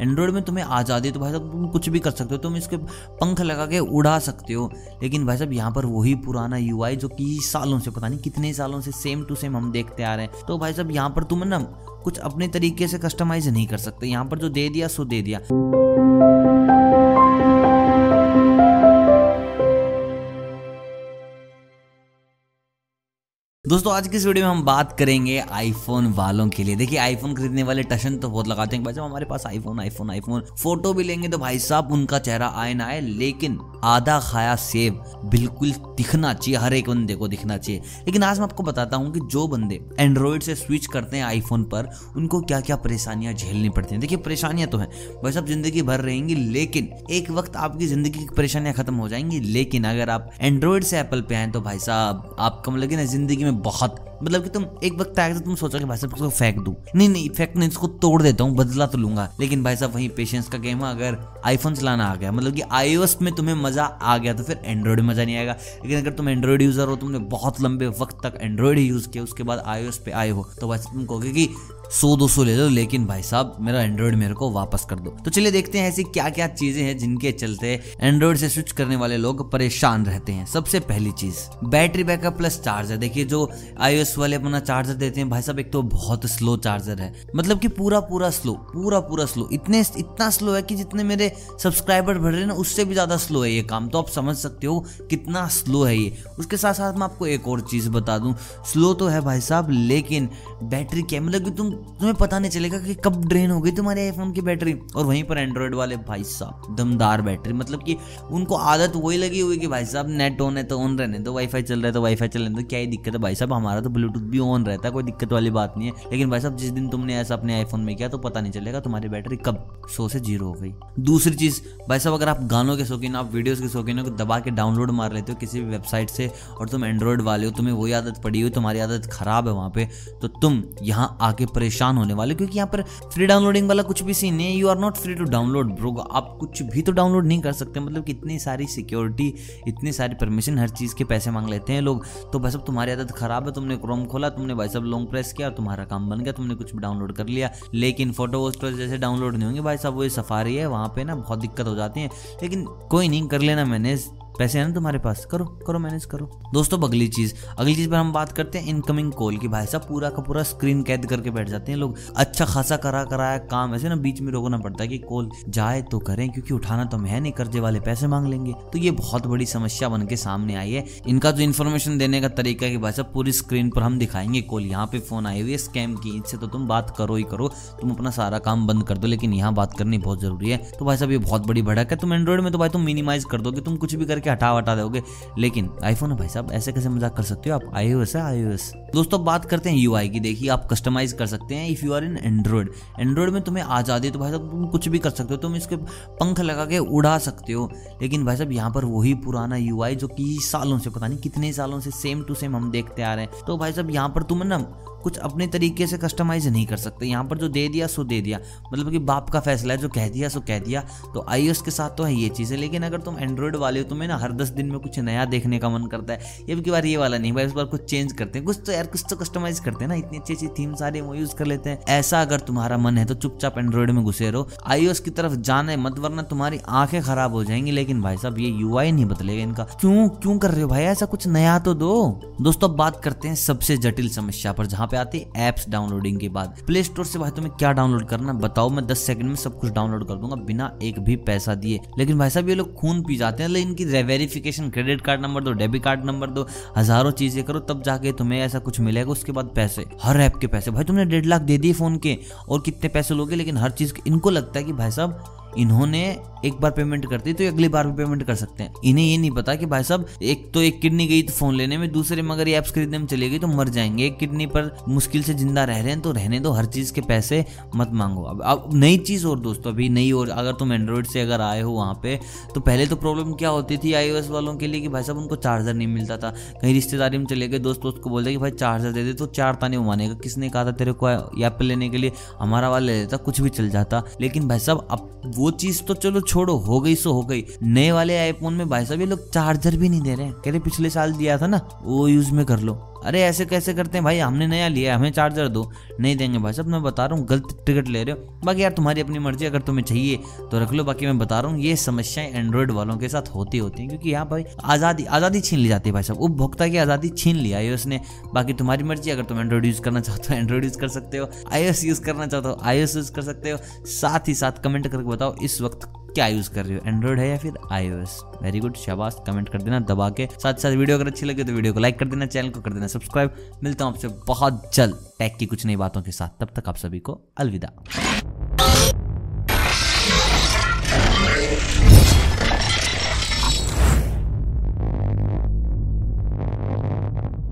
Android में तुम्हें आज़ादी तो भाई साहब तुम कुछ भी कर सकते हो, तुम इसके पंख लगा के उड़ा सकते हो। लेकिन भाई साहब यहाँ पर वही पुराना यूआई जो कि सालों से, पता नहीं कितने सालों से सेम टू सेम हम देखते आ रहे हैं। तो भाई साहब यहाँ पर तुम ना कुछ अपने तरीके से कस्टमाइज नहीं कर सकते। यहाँ पर जो दे दिया, सो दे दिया। दोस्तों, आज की इस वीडियो में हम बात करेंगे आईफोन वालों के लिए। देखिए आईफोन खरीदने वाले टशन तो बहुत लगाते हैं। भाई साहब, हमारे पास आईफोन आईफोन आईफोन फ़ोटो भी लेंगे तो भाई साहब उनका चेहरा आए ना आए, लेकिन आधा खाया सेब बिल्कुल दिखना चाहिए, हर एक बंदे को दिखना चाहिए। लेकिन आज मैं आपको बताता हूँ कि जो बंदे एंड्रॉयड से स्विच करते हैं आईफोन पर, उनको क्या क्या परेशानियाँ झेलनी पड़ती हैं। देखिए, परेशानियाँ तो हैं। भाई साहब, ज़िंदगी भर रहेंगी, लेकिन एक वक्त आपकी ज़िंदगी की परेशानियाँ खत्म हो जाएँगी। लेकिन अगर आप एंड्रॉयड से एप्पल पे आए तो भाई साहब, आपका मतलब ना, ज़िंदगी में बहुत मतलब कि तुम एक वक्त आएगा तो तुम सोचोगे भाई साहब इसको फेंक दूँ। नहीं नहीं, फेंक नहीं, इसको तोड़ देता हूँ, बदला तो लूँगा। लेकिन भाई साहब वही पेशेंस का गेम है, अगर आईफोन चलाना आ गया। मतलब कि आईओएस में तुम्हें मज़ा आ गया तो फिर एंड्रॉइड में मज़ा नहीं आएगा। लेकिन अगर तुम एंड्रॉइड यूज़र हो, तुमने बहुत लंबे वक्त तक एंड्रॉइड यूज़ किया, उसके बाद आईओएस पे आए हो तो भाई तुम कहोगे कि सौ, दो सौ ले लो, लेकिन भाई साहब मेरा एंड्रॉइड मेरे को वापस कर दो। तो चलिए देखते हैं ऐसी क्या क्या चीज़ें हैं जिनके चलते एंड्रॉइड से स्विच करने वाले लोग परेशान रहते हैं। सबसे पहली चीज़ बैटरी बैकअप प्लस चार्जर देखिए, जो आईओएस वाले अपना चार्जर देते हैं। भाई साहब, एक तो बहुत स्लो चार्जर है। मतलब कि पूरा पूरा स्लो पूरा पूरा स्लो इतने, इतना स्लो है कि जितने मेरे सब्सक्राइबर बढ़ रहे हैं ना, उससे भी ज़्यादा स्लो है ये काम। तो आप समझ सकते हो कितना स्लो है ये। उसके साथ साथ मैं आपको एक और चीज़ बता दूँ। स्लो तो है भाई साहब, लेकिन बैटरी क्या मतलब कि तुम, तुम्हें पता नहीं चलेगा कि कब ड्रेन हो गई तुम्हारे आईफोन की बैटरी और वहीं पर एंड्रॉयड वाले भाई साहब, दमदार बैटरी मतलब कि उनको आदत वही लगी हुई कि भाई साहब नेट ऑन है तो ऑन रहने तो वाईफाई चल रहा है तो वाईफाई चल रहे तो क्या ही दिक्कत है भाई साहब, हमारा तो ब्लूटूथ भी ऑन रहता है, कोई दिक्कत वाली बात नहीं है। लेकिन भाई साहब, जिस दिन तुमने ऐसा अपने आईफोन में किया तो पता नहीं चलेगा तुम्हारी बैटरी कब सौ से ज़ीरो हो गई। दूसरी चीज़, भाई साहब, अगर आप गानों के शौकीन, आप वीडियोस के शौकीन हो दबा के डाउनलोड मार लेते हो किसी भी वेबसाइट से, और तुम एंड्रॉयड वाले हो, तुम्हें वही आदत पड़ी हुई, तुम्हारी आदत खराब है वहाँ पे तो तुम यहाँ आके परेशान होने वाले क्योंकि यहाँ पर फ्री डाउनलोडिंग वाला कुछ भी सीन नहीं है। You are not free to download bro आप कुछ भी तो डाउनलोड नहीं कर सकते मतलब कि इतनी सारी सिक्योरिटी इतनी सारी परमिशन हर चीज़ के पैसे मांग लेते हैं लोग। तो भाई साहब, तुम्हारी आदत खराब है, तुमने क्रोम खोला, तुमने भाई साहब लॉन्ग प्रेस किया और तुम्हारा काम बन गया, तुमने कुछ भी डाउनलोड कर लिया। लेकिन फ़ोटो वोटो जैसे डाउनलोड नहीं होंगे, भाई साहब, वो सफारी है, वहाँ पे ना बहुत दिक्कत हो जाती है। लेकिन कोई नहीं, कर लेना मैंने पैसे हैं ना तुम्हारे पास? करो करो मैनेज करो। दोस्तों अगली चीज़। अगली चीज़ पर हम बात करते हैं इनकमिंग कॉल की। भाई साहब, पूरा का पूरा स्क्रीन कैद करके बैठ जाते हैं लोग। अच्छा खासा करा कराया काम। ऐसे ना बीच में रोकना पड़ता है कि कॉल जाए तो करें, क्योंकि उठाना तो है नहीं, कर्जे वाले पैसे मांग लेंगे। तो ये बहुत बड़ी समस्या बन के सामने आई है। इनका जो इन्फॉर्मेशन देने का तरीका है कि भाई साहब, पूरी स्क्रीन पर हम दिखाएँगे कॉल यहाँ पे फ़ोन आई हुई है स्कैम की। इससे तो तुम बात करो ही करो। तुम अपना सारा काम बंद कर दो, लेकिन यहाँ बात करनी बहुत ज़रूरी है। तो भाई साहब, ये बहुत बड़ी भड़क है। तुम एंड्रॉइड में तो भाई तुम मिनिमाइज कर दोगे। तुम कुछ भी करके हटा हटा दोगे। लेकिन आईफोन भाई साहब, ऐसे कैसे मज़ाक कर सकते हो आप? आई ओ है आई दोस्तों, बात करते हैं यूआई की। देखिए, आप कस्टमाइज कर सकते हैं if you are in Android Android में तुम्हें आज़ादी तो भाई साहब, तुम कुछ भी कर सकते हो। तुम इसके पंख लगा के उड़ा सकते हो। लेकिन भाई साहब, यहाँ पर वही पुराना यूआई जो कि सालों से, पता नहीं कितने सालों से सेम टू सेम हम देखते आ रहे हैं। तो भाई साहब, यहाँ पर तुम ना कुछ अपने तरीके से कस्टमाइज नहीं कर सकते। यहाँ पर जो दे दिया, सो दे दिया। मतलब कि बाप का फैसला है, जो कह दिया, सो कह दिया। तो आईओएस के साथ तो है ये चीज़, लेकिन अगर तुम एंड्रॉयड वाले हो, तुम्हें ना हर दस दिन में कुछ नया देखने का मन करता है। ये की बार ये वाला नहीं भाई उस बार कुछ चेंज करते हैं। कुछ तो यार, कुछ तो कस्टमाइज करते हैं ना। इतनी अच्छी अच्छी थीम सारी वो यूज़ कर लेते हैं। ऐसा अगर तुम्हारा मन है तो चुपचाप एंड्रॉयड में घुसे रहो। आई की तरफ़ जाने मत, वरना तुम्हारी आँखें खराब हो जाएँगी। लेकिन भाई साहब, ये यू नहीं बदलेगा इनका। क्यों? क्यों कर रहे हो भाई? ऐसा कुछ नया तो दो। दोस्तों बात करते हैं सबसे जटिल समस्या पर, जहाँ पे आती है एप्स डाउनलोडिंग के बाद। प्ले स्टोर से भाई तुम्हें क्या डाउनलोड करना बताओ, मैं दस सेकंड में सब कुछ डाउनलोड कर दूँगा बिना एक भी पैसा दिए। लेकिन भाई साहब, ये लोग खून पी जाते हैं। इनकी वेरिफिकेशन क्रेडिट कार्ड नंबर दो डेबिट कार्ड नंबर दो, हज़ारों चीज़ें करो, तब जाके तुम्हें ऐसा कुछ मिलेगा, उसके बाद पैसे। हर ऐप के पैसे। भाई, तुमने डेढ़ लाख दे दिए फ़ोन के, और कितने पैसे लोगे? लेकिन हर चीज़ इनको लगता है कि भाई साहब इन्होंने एक बार पेमेंट करती तो अगली बार भी पेमेंट कर सकते हैं। इन्हें ये नहीं पता कि भाई साहब, एक तो एक किडनी गई तो फ़ोन लेने में, दूसरे में अगर एप्स खरीदने में चले गई तो मर जाएँगे। एक किडनी पर मुश्किल से ज़िंदा रह रहे हैं तो रहने दो, हर चीज़ के पैसे मत मांगो। अब अब नई चीज़ और दोस्तों, अभी नई और अगर तुम एंड्रॉइड से अगर आए हो वहाँ पे तो पहले तो प्रॉब्लम क्या होती थी आईओएस वालों के लिए कि भाई साहब उनको चार्जर नहीं मिलता था। कहीं रिश्तेदारी में चले गए, दोस्त दोस्त को बोलते कि भाई चार्जर दे दे तो चार ताने मानेगा। किसने कहा था तेरे को एप्पल लेने के लिए? हमारा वाला ले लेता कुछ भी चल जाता। लेकिन भाई साहब, अब वो चीज़ तो चलो छोड़ो, हो गई सो हो गई। नए वाले आईफोन में भाई साहब ये लोग चार्जर भी नहीं दे रहे कह रहे पिछले साल दिया था ना, वो यूज़ में कर लो। अरे ऐसे कैसे करते हैं भाई? हमने नया लिया है, हमें चार्जर दो। नहीं देंगे भाई साहब, मैं बता रहा हूँ, गलत टिकट ले रहे हो। बाकी यार तुम्हारी अपनी मर्ज़ी, अगर तुम्हें चाहिए तो रख लो। बाकी मैं बता रहा हूँ, ये समस्याएँ एंड्रॉइड वालों के साथ होती होती हैं, क्योंकि यहाँ भाई आज़ादी आज़ादी छीन ली जाती है भाई साहब। उपभोक्ता की आज़ादी छीन लिया है उसने। बाकी तुम्हारी मर्ज़ी, अगर तुम एंड्रॉइड यूज़ करना चाहते हो एंड्रॉइड यूज़ कर सकते हो। आई यूज़ करना चाहते हो आई यूज़ कर सकते हो। साथ ही साथ कमेंट करके बताओ, इस वक्त क्या यूज़ कर रहे हो? एंड्रॉइड है या फिर आई वेरी गुड शाबाश कमेंट कर देना, दबा के। साथ साथ वीडियो अगर अच्छी लगे तो वीडियो को लाइक कर देना चैनल को कर देना सब्सक्राइब मिलता हूँ आपसे बहुत जल्द। टैक की कुछ नई बातों के साथ। तब तक आप सभी को अलविदा।